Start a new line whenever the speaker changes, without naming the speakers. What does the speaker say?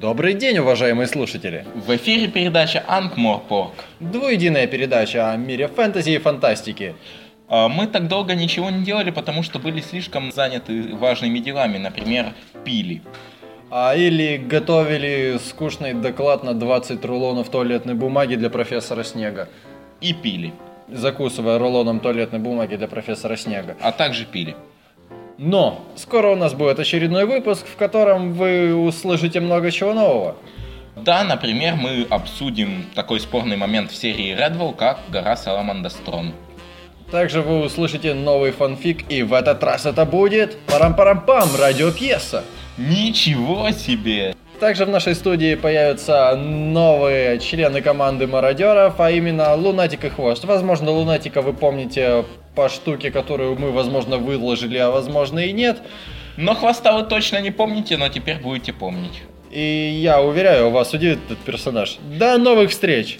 Добрый день, уважаемые слушатели!
В эфире передача Анкморпорг.
Двуединая передача о мире фэнтези и фантастики.
А, Мы так долго ничего не делали, потому что были слишком заняты важными делами, например, пили.
А или готовили скучный доклад на 20 рулонов туалетной бумаги для профессора Снега,
И пили.
закусывая рулоном туалетной бумаги для профессора Снега.
А также пили.
Но скоро у нас будет очередной выпуск, в котором вы услышите много чего нового.
Да, например, мы обсудим такой спорный момент в серии Redwall, как гора Саламандастрон.
Также вы услышите новый фанфик, и в этот раз это будет парам-парам-пам, радиопьеса.
Ничего себе!
Также в нашей студии появятся новые члены команды мародеров, а именно Лунатик и Хвост. Возможно, Лунатика вы помните по штуке, которую мы, возможно, выложили, а возможно и нет.
Но хвоста вы точно не помните, но теперь будете помнить.
И я уверяю, вас удивит этот персонаж. До новых встреч!